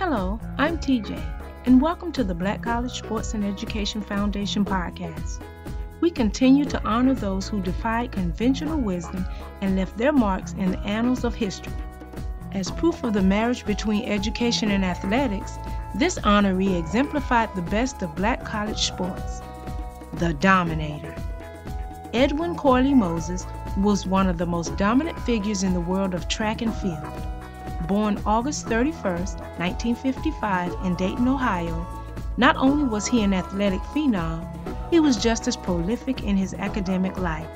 Hello, I'm TJ, and welcome to the Black College Sports and Education Foundation podcast. We continue to honor those who defied conventional wisdom and left their marks in the annals of history. As proof of the marriage between education and athletics, this honoree exemplified the best of black college sports the Dominator. Edwin Corley Moses was one of the most dominant figures in the world of track and field. Born August 31, 1955, in Dayton, Ohio, not only was he an athletic phenom, he was just as prolific in his academic life.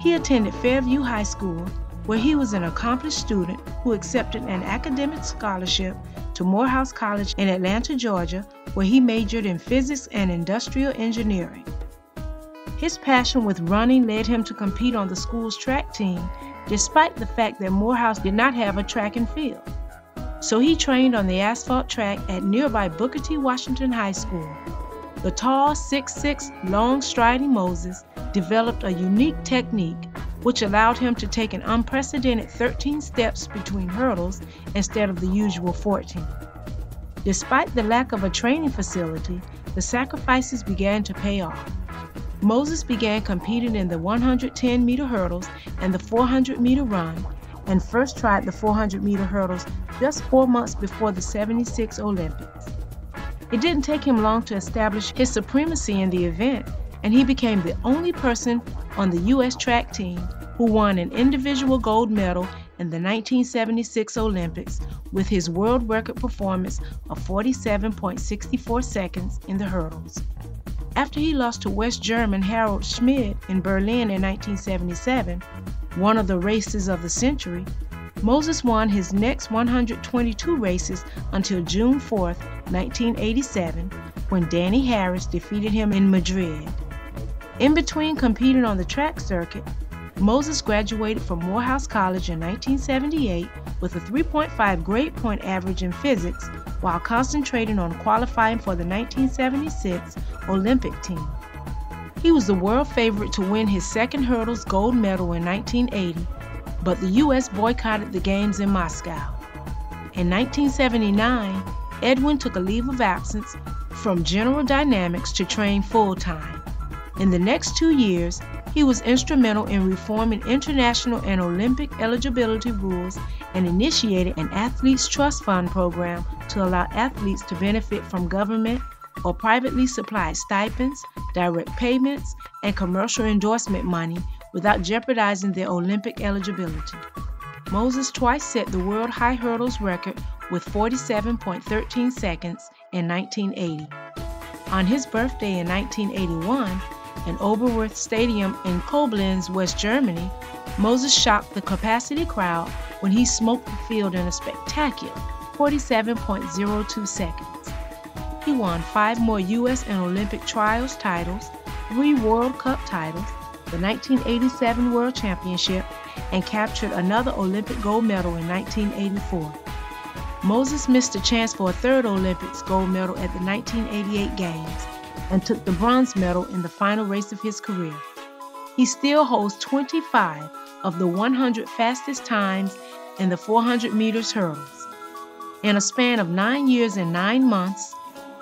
He attended Fairview High School, where he was an accomplished student who accepted an academic scholarship to Morehouse College in Atlanta, Georgia, where he majored in physics and industrial engineering. His passion with running led him to compete on the school's track team, despite the fact that Morehouse did not have a track and field. So he trained on the asphalt track at nearby Booker T. Washington High School. The tall, 6'6, long striding Moses developed a unique technique which allowed him to take an unprecedented 13 steps between hurdles instead of the usual 14. Despite the lack of a training facility, the sacrifices began to pay off. Moses began competing in the 110 meter hurdles and the 400 meter run, and first tried the 400 meter hurdles just four months before the 76 Olympics. It didn't take him long to establish his supremacy in the event, and he became the only person on the U.S. track team who won an individual gold medal in the 1976 Olympics with his world record performance of 47.64 seconds in the hurdles. After he lost to West German Harald Schmid in Berlin in 1977, one of the races of the century, Moses won his next 122 races until June 4, 1987, when Danny Harris defeated him in Madrid. In between competing on the track circuit, Moses graduated from Morehouse College in 1978 with a 3.5 grade point average in physics while concentrating on qualifying for the 1976 Olympic team. He was the world favorite to win his second hurdles gold medal in 1980, but the U.S. boycotted the Games in Moscow. In 1979, Edwin took a leave of absence from General Dynamics to train full time. In the next two years, he was instrumental in reforming international and Olympic eligibility rules and initiated an Athletes Trust Fund program to allow athletes to benefit from government or privately supplied stipends, direct payments, and commercial endorsement money without jeopardizing their Olympic eligibility. Moses twice set the world high hurdles record with 47.13 seconds in 1980. On his birthday in 1981, in Oberwerth Stadium in Koblenz, West Germany, Moses shocked the capacity crowd when he smoked the field in a spectacular 47.02 seconds. He won five more U.S. and Olympic trials titles, three World Cup titles, the 1987 World Championship, and captured another Olympic gold medal in 1984. Moses missed a chance for a third Olympics gold medal at the 1988 Games and took the bronze medal in the final race of his career. He still holds 25 of the 100 fastest times in the 400 meters hurdles. In a span of nine years and nine months,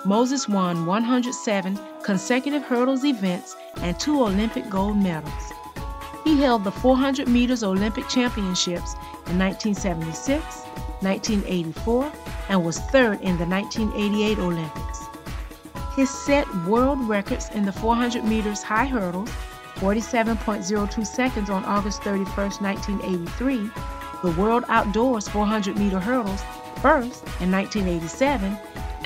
Moses won 107 consecutive hurdles events and two Olympic gold medals. He held the 400 meters Olympic championships in 1976, 1984, and was third in the 1988 Olympics. His set world records in the 400 meters high hurdles, 47.02 seconds on August 31, 1983, the World Outdoors 400 meter hurdles, first in 1987,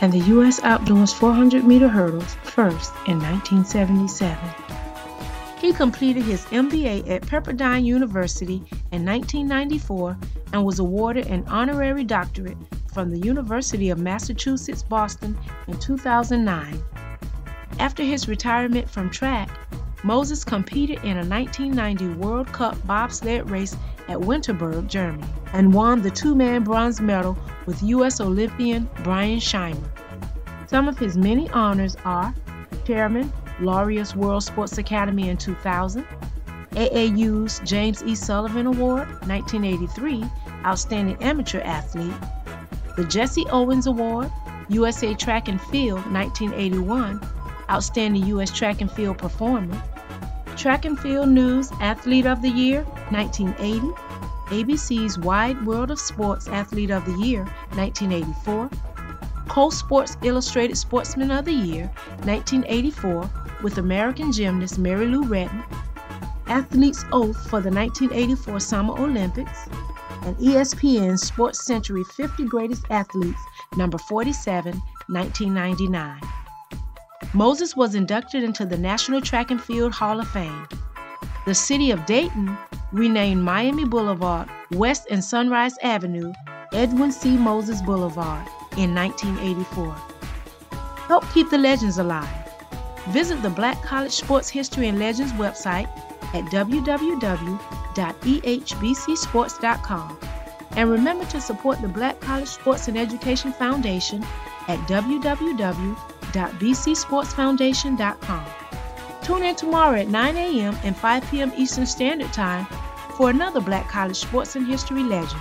and the U.S. Outdoors 400 meter hurdles, first in 1977. He completed his MBA at Pepperdine University in 1994 and was awarded an honorary doctorate from the University of Massachusetts Boston in 2009. After his retirement from track, Moses competed in a 1990 World Cup bobsled race at Winterberg, Germany, and won the two man bronze medal with U.S. Olympian Brian Shimer. Some of his many honors are Chairman, Laureus World Sports Academy in 2000, AAU's James E. Sullivan Award, 1983, Outstanding Amateur Athlete, the Jesse Owens Award, USA Track and Field 1981, Outstanding U.S. Track and Field Performer, Track and Field News Athlete of the Year 1980, ABC's Wide World of Sports Athlete of the Year 1984, Coast Sports Illustrated Sportsman of the Year 1984 with American gymnast Mary Lou Retton, Athlete's Oath for the 1984 Summer Olympics, and ESPN's Sports Century 50 Greatest Athletes, number 47, 1999. Moses was inducted into the National Track and Field Hall of Fame. The city of Dayton renamed Miami Boulevard West and Sunrise Avenue Edwin C. Moses Boulevard in 1984. Help keep the legends alive. Visit the Black College Sports History and Legends website at www.ehbcsports.com. And remember to support the Black College Sports and Education Foundation at www.bcsportsfoundation.com. Tune in tomorrow at 9 a.m. and 5 p.m. Eastern Standard Time for another Black College Sports and History legend.